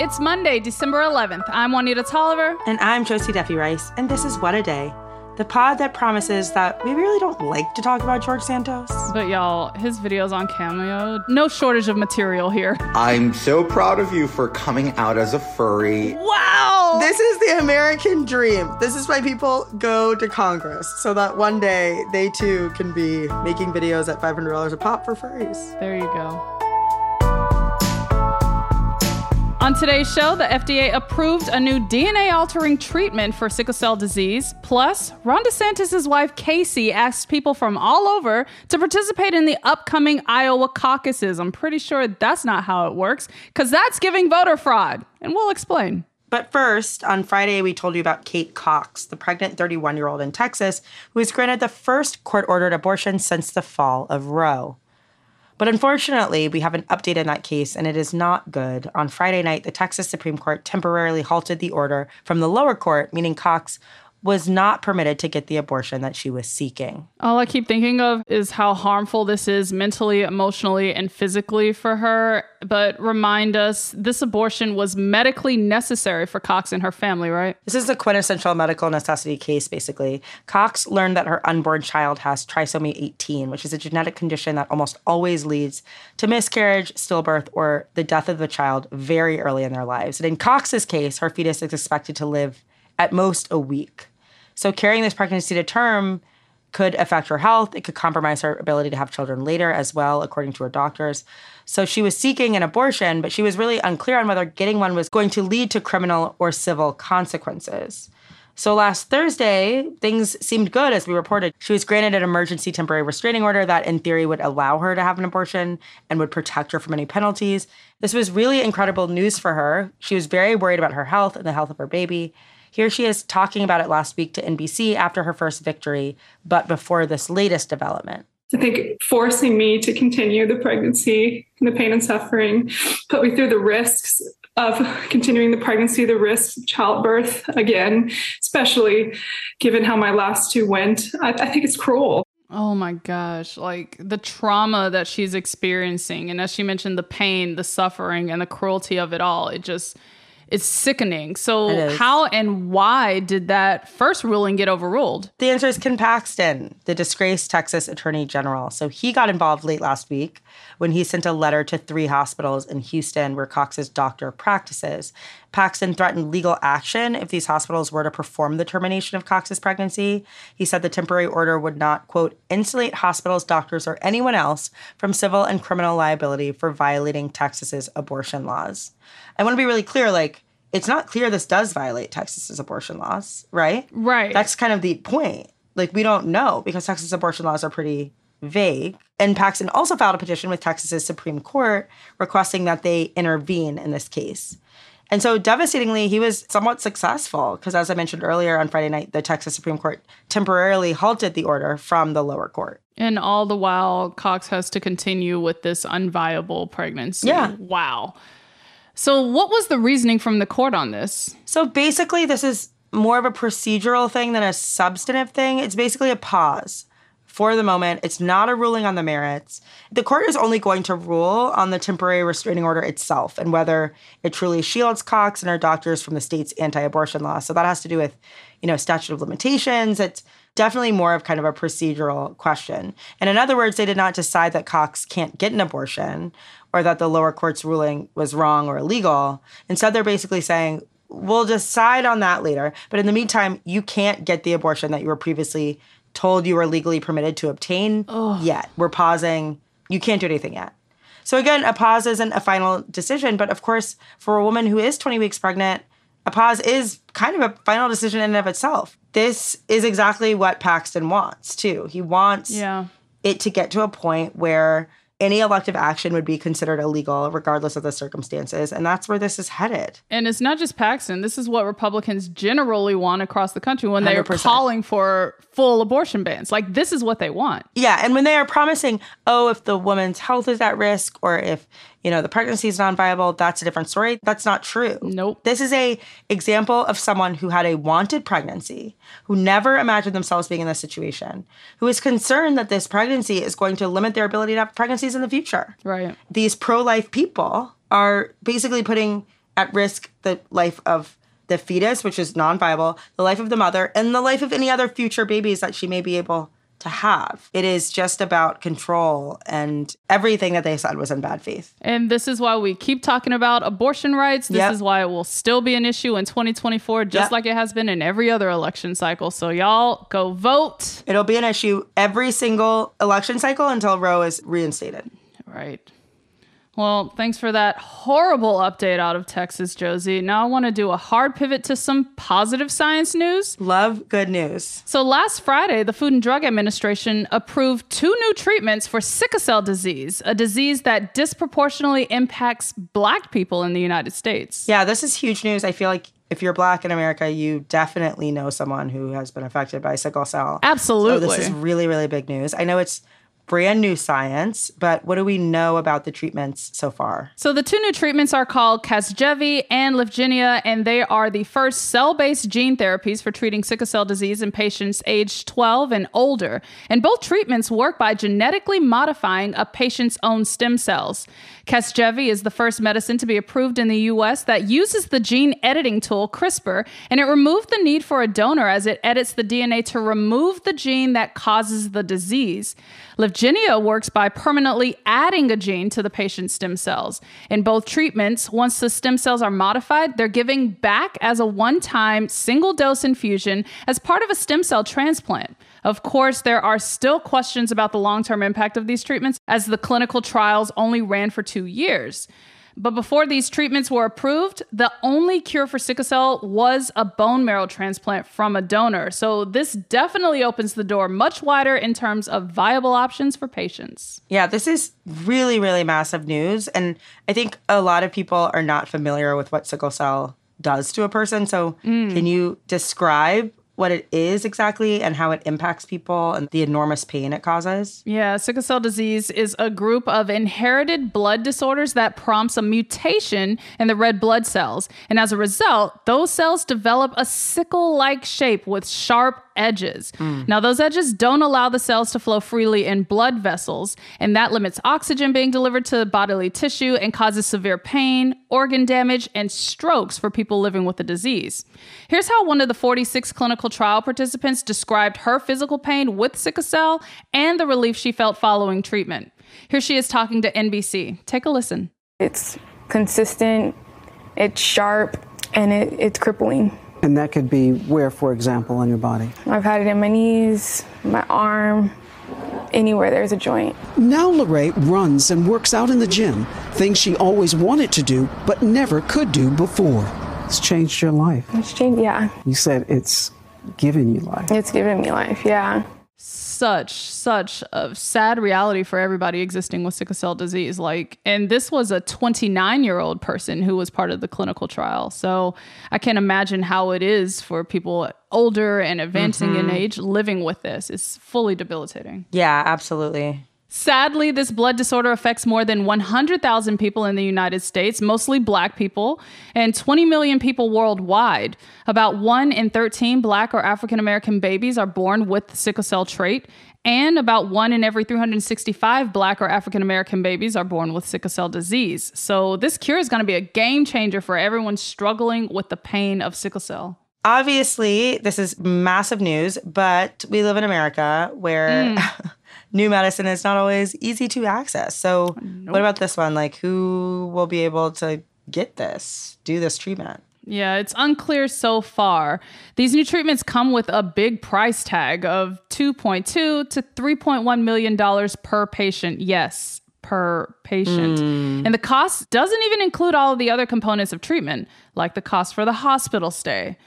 It's Monday, December 11th. I'm Juanita Tolliver. And I'm Josie Duffy Rice, and this is What a Day, the pod that promises that we really don't like to talk about George Santos. But y'all, his videos on Cameo, no shortage of material here. I'm so proud of you for coming out as a furry. Wow! This is the American dream. This is why people go to Congress, so that one day they too can be making videos at $500 a pop for furries. There you go. On today's show, the FDA approved a new DNA altering treatment for sickle cell disease. Plus, Ron DeSantis' wife Casey asked people from all over to participate in the upcoming Iowa caucuses. I'm pretty sure that's not how it works, because that's giving voter fraud. And we'll explain. But first, on Friday, we told you about Kate Cox, the pregnant 31 year old in Texas, who was granted the first court ordered abortion since the fall of Roe. But unfortunately, we have an update in that case, and it is not good. On Friday night, the Texas Supreme Court temporarily halted the order from the lower court, meaning Cox was not permitted to get the abortion that she was seeking. All I keep thinking of is how harmful this is mentally, emotionally, and physically for her. But remind us this abortion was medically necessary for Cox and her family, right? This is a quintessential medical necessity case, basically. Cox learned that her unborn child has trisomy 18, which is a genetic condition that almost always leads to miscarriage, stillbirth, or the death of the child very early in their lives. And in Cox's case, her fetus is expected to live at most a week. So carrying this pregnancy to term could affect her health. It could compromise her ability to have children later as well, according to her doctors. So she was seeking an abortion, but she was really unclear on whether getting one was going to lead to criminal or civil consequences. So last Thursday, things seemed good as we reported. She was granted an emergency temporary restraining order that, in theory, would allow her to have an abortion and would protect her from any penalties. This was really incredible news for her. She was very worried about her health and the health of her baby. Here she is talking about it last week to NBC after her first victory, but before this latest development. I think forcing me to continue the pregnancy and the pain and suffering put me through the risks of continuing the pregnancy, the risks of childbirth again, especially given how my last two went. I, I think it's cruel. Oh my gosh, like the trauma that she's experiencing. And as she mentioned, the pain, the suffering, and the cruelty of it all. It just, it's sickening. So, how and why did that first ruling get overruled? The answer is Ken Paxton, the disgraced Texas Attorney General. So, he got involved late last week when he sent a letter to three hospitals in Houston where Cox's doctor practices. Paxton threatened legal action if these hospitals were to perform the termination of Cox's pregnancy. He said the temporary order would not, quote, insulate hospitals, doctors, or anyone else from civil and criminal liability for violating Texas's abortion laws. I want to be really clear like, it's not clear this does violate Texas's abortion laws, right? Right. That's kind of the point. Like, we don't know because Texas abortion laws are pretty vague. And Paxton also filed a petition with Texas's Supreme Court requesting that they intervene in this case. And so, devastatingly, he was somewhat successful because, as I mentioned earlier on Friday night, the Texas Supreme Court temporarily halted the order from the lower court. And all the while, Cox has to continue with this unviable pregnancy. Yeah. Wow. So, what was the reasoning from the court on this? So, basically, this is more of a procedural thing than a substantive thing. It's basically a pause for the moment. It's not a ruling on the merits. The court is only going to rule on the temporary restraining order itself and whether it truly shields Cox and her doctors from the state's anti-abortion law. So that has to do with, you know, statute of limitations. It's definitely more of kind of a procedural question. And in other words, they did not decide that Cox can't get an abortion or that the lower court's ruling was wrong or illegal. Instead, they're basically saying, we'll decide on that later. But in the meantime, you can't get the abortion that you were previously told you were legally permitted to obtain Ugh. yet. We're pausing. You can't do anything yet. So again, a pause isn't a final decision, but of course, for a woman who is 20 weeks pregnant, a pause is kind of a final decision in and of itself. This is exactly what Paxton wants too. He wants Yeah. it to get to a point where any elective action would be considered illegal regardless of the circumstances and that's where this is headed And it's not just Paxton. This is what Republicans generally want across the country when they are 100%. calling for full abortion bans. Like, this is what they want. yeah and when they are promising oh if the woman's health is at risk or if you know the pregnancy is non-viable that's a different story that's not true Nope. this is a example of someone who had a wanted pregnancy who never imagined themselves being in this situation who is concerned that this pregnancy is going to limit their ability to have pregnancies in the future Right. these pro-life people are basically putting at risk the life of the fetus, which is non viable, the life of the mother, and the life of any other future babies that she may be able to have. It is just about control, and everything that they said was in bad faith. And this is why we keep talking about abortion rights. This Yep. is why it will still be an issue in 2024, just Yep. like it has been in every other election cycle. So, y'all go vote. It'll be an issue every single election cycle until Roe is reinstated. Right. Well, thanks for that horrible update out of Texas, Josie. Now I want to do a hard pivot to some positive science news. Love good news. So last Friday, the Food and Drug Administration approved two new treatments for sickle cell disease, a disease that disproportionately impacts black people in the United States. Yeah, this is huge news. I feel like if you're black in America, you definitely know someone who has been affected by sickle cell. Absolutely. So this is really, really big news. I know it's brand new science, but what do we know about the treatments so far? So the two new treatments are called Casgevy and Lyfgenia, and they are the first cell-based gene therapies for treating sickle cell disease in patients aged 12 and older. And both treatments work by genetically modifying a patient's own stem cells. Casgevy is the first medicine to be approved in the US that uses the gene editing tool CRISPR, and it removed the need for a donor as it edits the DNA to remove the gene that causes the disease. Lyfgenia works by permanently adding a gene to the patient's stem cells. In both treatments, once the stem cells are modified, they're giving back as a one time single dose infusion as part of a stem cell transplant. Of course, there are still questions about the long term impact of these treatments as the clinical trials only ran for two years. But before these treatments were approved, the only cure for sickle cell was a bone marrow transplant from a donor. So this definitely opens the door much wider in terms of viable options for patients. Yeah, this is really, really massive news. And I think a lot of people are not familiar with what sickle cell does to a person. So, mm. can you describe what it is exactly and how it impacts people and the enormous pain it causes? Yeah, sickle cell disease is a group of inherited blood disorders that prompts a mutation in the red blood cells. And as a result, those cells develop a sickle like shape with sharp edges. Hmm. Now, those edges don't allow the cells to flow freely in blood vessels, and that limits oxygen being delivered to bodily tissue and causes severe pain, organ damage, and strokes for people living with the disease. Here's how one of the 46 clinical trial participants described her physical pain with sickle cell and the relief she felt following treatment. Here she is talking to NBC. Take a listen. It's consistent, it's sharp, and it, it's crippling. And that could be where, for example, on your body? I've had it in my knees, my arm, anywhere there's a joint. Now Lorraine runs and works out in the gym, things she always wanted to do but never could do before. It's changed your life. It's changed, yeah. You said it's given you life. It's given me life, yeah. such such a sad reality for everybody existing with sickle cell disease like and this was a 29 year old person who was part of the clinical trial so i can't imagine how it is for people older and advancing in mm-hmm. age living with this it's fully debilitating Yeah, absolutely. Sadly, this blood disorder affects more than 100,000 people in the United States, mostly black people, and 20 million people worldwide. About 1 in 13 black or African American babies are born with the sickle cell trait, and about 1 in every 365 black or African American babies are born with sickle cell disease. So, this cure is going to be a game changer for everyone struggling with the pain of sickle cell. Obviously, this is massive news, but we live in America where mm. new medicine is not always easy to access. So, what about this one? Like, who will be able to get this, do this treatment? Yeah, it's unclear so far. These new treatments come with a big price tag of 2.2 to 3.1 million dollars per patient. Yes, per patient. Hmm. And the cost doesn't even include all of the other components of treatment, like the cost for the hospital stay.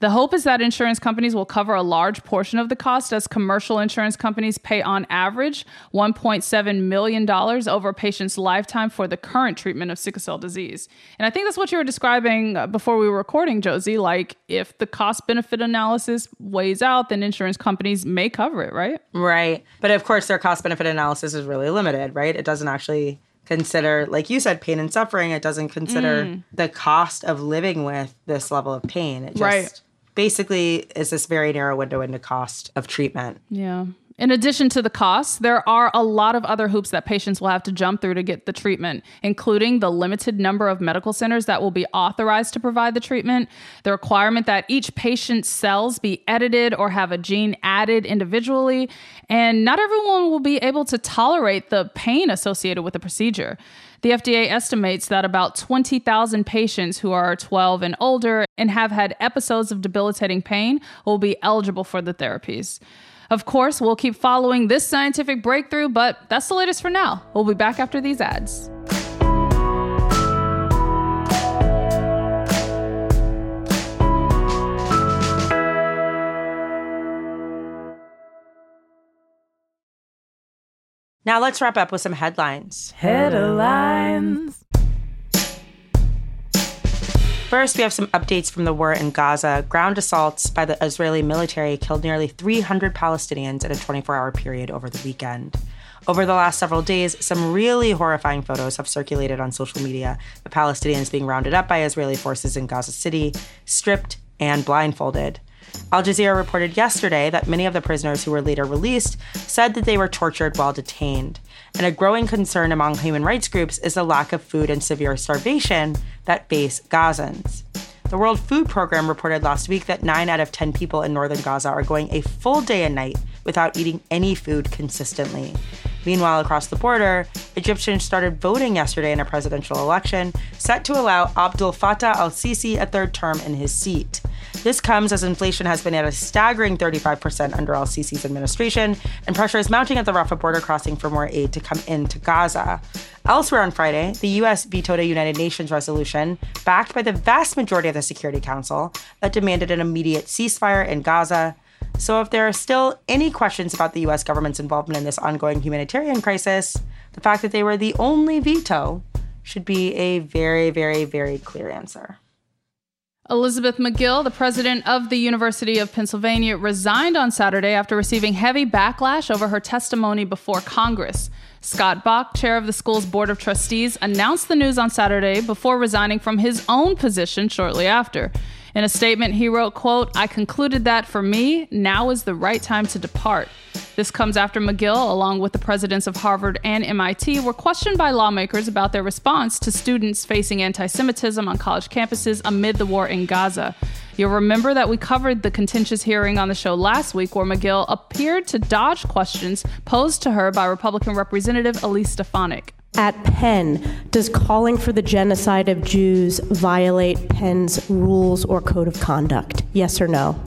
The hope is that insurance companies will cover a large portion of the cost as commercial insurance companies pay on average $1.7 million over a patient's lifetime for the current treatment of sickle cell disease. And I think that's what you were describing uh, before we were recording, Josie. Like, if the cost benefit analysis weighs out, then insurance companies may cover it, right? Right. But of course, their cost benefit analysis is really limited, right? It doesn't actually consider, like you said, pain and suffering. It doesn't consider the cost of living with this level of pain. It just Right. Basically is this very narrow window into cost of treatment. Yeah. In addition to the costs, there are a lot of other hoops that patients will have to jump through to get the treatment, including the limited number of medical centers that will be authorized to provide the treatment, the requirement that each patient's cells be edited or have a gene added individually, and not everyone will be able to tolerate the pain associated with the procedure. The FDA estimates that about 20,000 patients who are 12 and older and have had episodes of debilitating pain will be eligible for the therapies. Of course, we'll keep following this scientific breakthrough, but that's the latest for now. We'll be back after these ads. Now let's wrap up with some headlines. Headlines. First, we have some updates from the war in Gaza. Ground assaults by the Israeli military killed nearly 300 Palestinians in a 24 hour period over the weekend. Over the last several days, some really horrifying photos have circulated on social media of Palestinians being rounded up by Israeli forces in Gaza City, stripped, and blindfolded. Al Jazeera reported yesterday that many of the prisoners who were later released said that they were tortured while detained. And a growing concern among human rights groups is the lack of food and severe starvation that face Gazans. The World Food Program reported last week that 9 out of 10 people in northern Gaza are going a full day and night without eating any food consistently. Meanwhile, across the border, Egyptians started voting yesterday in a presidential election set to allow Abdel Fattah al Sisi a third term in his seat. This comes as inflation has been at a staggering 35% under al Sisi's administration, and pressure is mounting at the Rafah border crossing for more aid to come into Gaza. Elsewhere on Friday, the U.S. vetoed a United Nations resolution backed by the vast majority of the Security Council that demanded an immediate ceasefire in Gaza. So, if there are still any questions about the U.S. government's involvement in this ongoing humanitarian crisis, the fact that they were the only veto should be a very, very, very clear answer. Elizabeth Magill, the president of the University of Pennsylvania, resigned on Saturday after receiving heavy backlash over her testimony before Congress. Scott Bok, chair of the school's board of trustees, announced the news on Saturday before resigning from his own position shortly after. In a statement, he wrote, quote, I concluded that for me, now is the right time to depart. This comes after Magill, along with the presidents of Harvard and MIT, were questioned by lawmakers about their response to students facing anti Semitism on college campuses amid the war in Gaza. You'll remember that we covered the contentious hearing on the show last week where Magill appeared to dodge questions posed to her by Republican Representative Elise Stefanik at Penn, does calling for the genocide of Jews violate Penn's rules or code of conduct? Yes or no?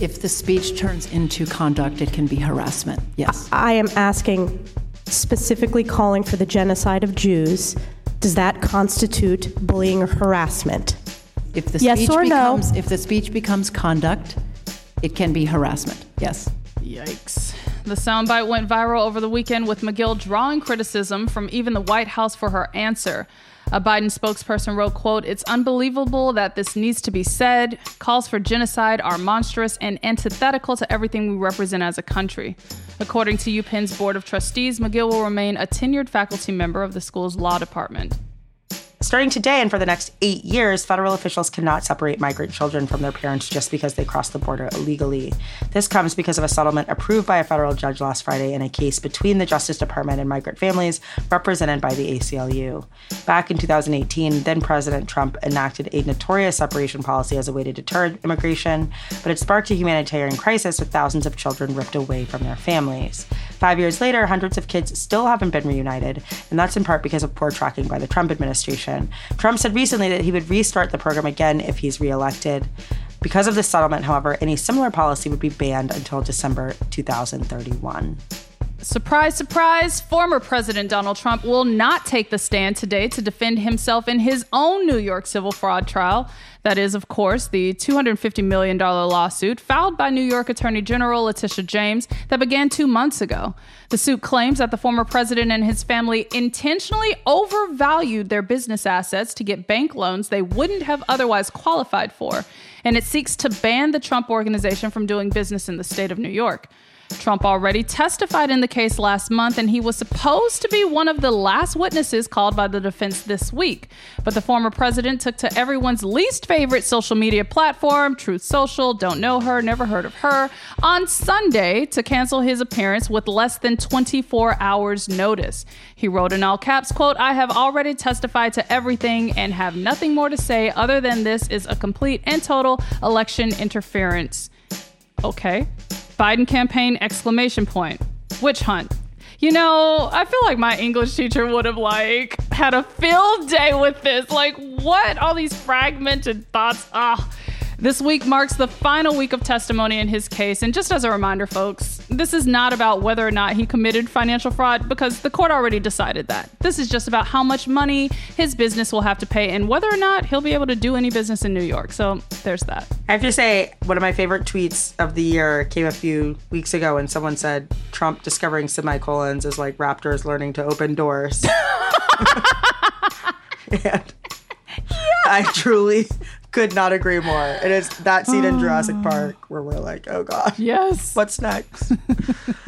If the speech turns into conduct, it can be harassment. Yes. I am asking specifically calling for the genocide of Jews. Does that constitute bullying or harassment? If the yes speech or becomes no? if the speech becomes conduct, it can be harassment. Yes. Yikes. The soundbite went viral over the weekend with Magill drawing criticism from even the White House for her answer. A Biden spokesperson wrote, quote, It's unbelievable that this needs to be said. Calls for genocide are monstrous and antithetical to everything we represent as a country. According to UPenn's Board of Trustees, Magill will remain a tenured faculty member of the school's law department. Starting today and for the next eight years, federal officials cannot separate migrant children from their parents just because they cross the border illegally. This comes because of a settlement approved by a federal judge last Friday in a case between the Justice Department and migrant families represented by the ACLU. Back in 2018, then President Trump enacted a notorious separation policy as a way to deter immigration, but it sparked a humanitarian crisis with thousands of children ripped away from their families. Five years later, hundreds of kids still haven't been reunited, and that's in part because of poor tracking by the Trump administration. Trump said recently that he would restart the program again if he's reelected. Because of this settlement, however, any similar policy would be banned until December 2031. Surprise, surprise, former President Donald Trump will not take the stand today to defend himself in his own New York civil fraud trial. That is, of course, the $250 million lawsuit filed by New York Attorney General Letitia James that began two months ago. The suit claims that the former president and his family intentionally overvalued their business assets to get bank loans they wouldn't have otherwise qualified for, and it seeks to ban the Trump organization from doing business in the state of New York. Trump already testified in the case last month, and he was supposed to be one of the last witnesses called by the defense this week. But the former president took to everyone's least favorite social media platform, Truth Social, don't know her, never heard of her, on Sunday to cancel his appearance with less than 24 hours notice. He wrote in all caps, quote, I have already testified to everything and have nothing more to say other than this is a complete and total election interference. Okay. Biden campaign exclamation point. Witch hunt. You know, I feel like my English teacher would have like had a field day with this. Like what? All these fragmented thoughts. Ah. This week marks the final week of testimony in his case. And just as a reminder, folks, this is not about whether or not he committed financial fraud because the court already decided that. This is just about how much money his business will have to pay and whether or not he'll be able to do any business in New York. So there's that. I have to say, one of my favorite tweets of the year came a few weeks ago when someone said Trump discovering semicolons is like raptors learning to open doors. and I truly could not agree more. It is that scene in Jurassic ah. Park where we're like, oh God, Yes. what's next?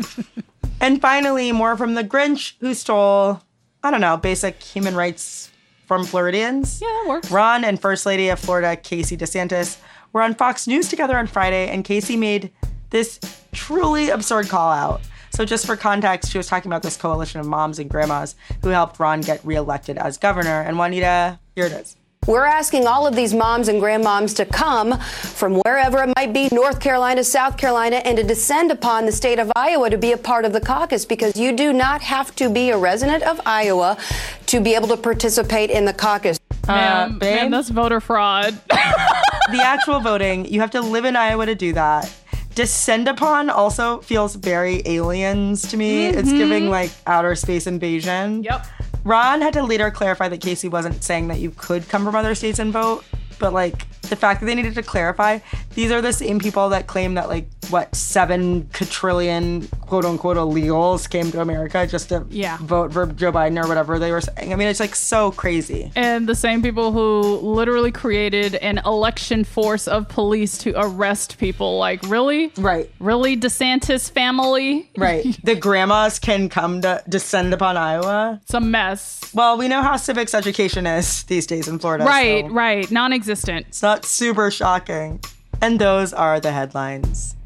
and finally, more from the Grinch who stole, I don't know, basic human rights from Floridians. Yeah, that works. Ron and First Lady of Florida, Casey DeSantis, were on Fox News together on Friday, and Casey made this truly absurd call out. So, just for context, she was talking about this coalition of moms and grandmas who helped Ron get reelected as governor. And Juanita, here it is. We're asking all of these moms and grandmoms to come from wherever it might be, North Carolina, South Carolina, and to descend upon the state of Iowa to be a part of the caucus because you do not have to be a resident of Iowa to be able to participate in the caucus. Man, uh, babe? man, that's voter fraud. the actual voting, you have to live in Iowa to do that. Descend upon also feels very aliens to me. It's giving mm-hmm. like outer space invasion. Yep. Ron had to later clarify that Casey wasn't saying that you could come from other states and vote, but like the fact that they needed to clarify, these are the same people that claim that like what seven quadrillion quote unquote illegals came to America just to Yeah. vote for Joe Biden or whatever they were saying. I mean, it's like so crazy. and the same people who literally created an election force of police to arrest people. Like, really? Right. Really, DeSantis family? Right. the grandmas can come to descend upon Iowa. It's a mess. Well, we know how civics education is these days in Florida. Right, so right. Non existent. It's not super shocking. And those are the headlines.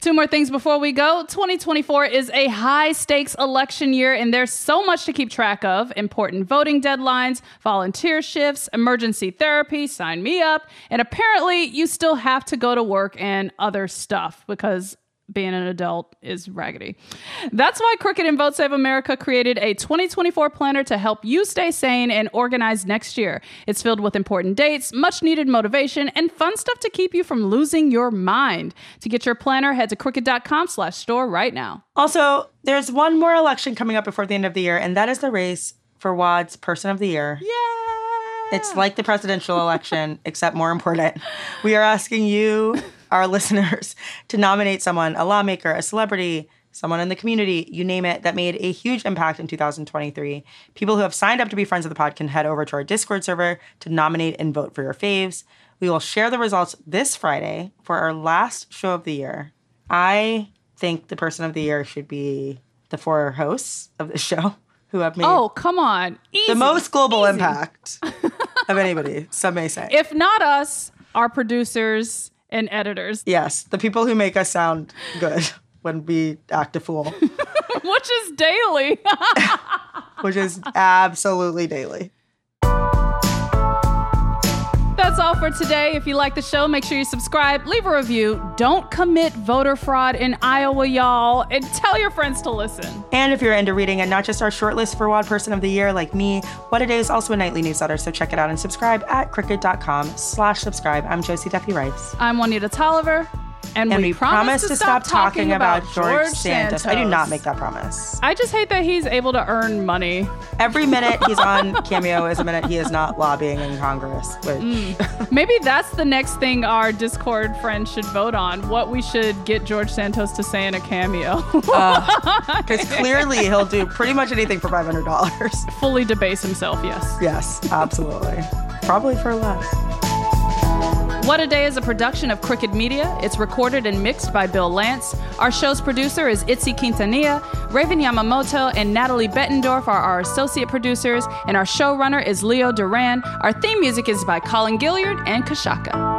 Two more things before we go. 2024 is a high stakes election year, and there's so much to keep track of important voting deadlines, volunteer shifts, emergency therapy, sign me up. And apparently, you still have to go to work and other stuff because being an adult is raggedy. That's why Crooked and Vote Save America created a 2024 planner to help you stay sane and organized next year. It's filled with important dates, much needed motivation, and fun stuff to keep you from losing your mind. To get your planner, head to crooked.com slash store right now. Also, there's one more election coming up before the end of the year, and that is the race for WAD's Person of the Year. Yeah. It's like the presidential election, except more important. We are asking you, our listeners, to nominate someone, a lawmaker, a celebrity, someone in the community, you name it, that made a huge impact in 2023. People who have signed up to be friends of the pod can head over to our Discord server to nominate and vote for your faves. We will share the results this Friday for our last show of the year. I think the person of the year should be the four hosts of the show who have made Oh, come on. Easy. the most global Easy. impact of anybody, some may say. If not us, our producers and editors, yes, the people who make us sound good when we act a fool, which is daily. which is absolutely daily. All for today. If you like the show, make sure you subscribe, leave a review. Don't commit voter fraud in Iowa, y'all, and tell your friends to listen. And if you're into reading and not just our shortlist for WAD Person of the Year like me, What It Is also a nightly newsletter, so check it out and subscribe at crooked.com slash subscribe. I'm Josie Duffy Rice. I'm Juanita Tolliver, and, And we, promise to stop talking about George Santos. I do not make that promise. I just hate that he's able to earn money. Every minute he's on Cameo is a minute he is not lobbying in Congress, which mm. Maybe that's the next thing our Discord friends should vote on. What we should get George Santos to say in a cameo. Uh, because clearly he'll do pretty much anything for $500. Fully debase himself, yes. Yes, absolutely. Probably for less. What a Day is a production of Crooked Media. It's recorded and mixed by Bill Lance. Our show's producer is Itzel Quintanilla. Raven Yamamoto and Natalie Bettendorf are our associate producers, and our showrunner is Leo Duran. Our theme music is by Colin Gilliard and Kashaka.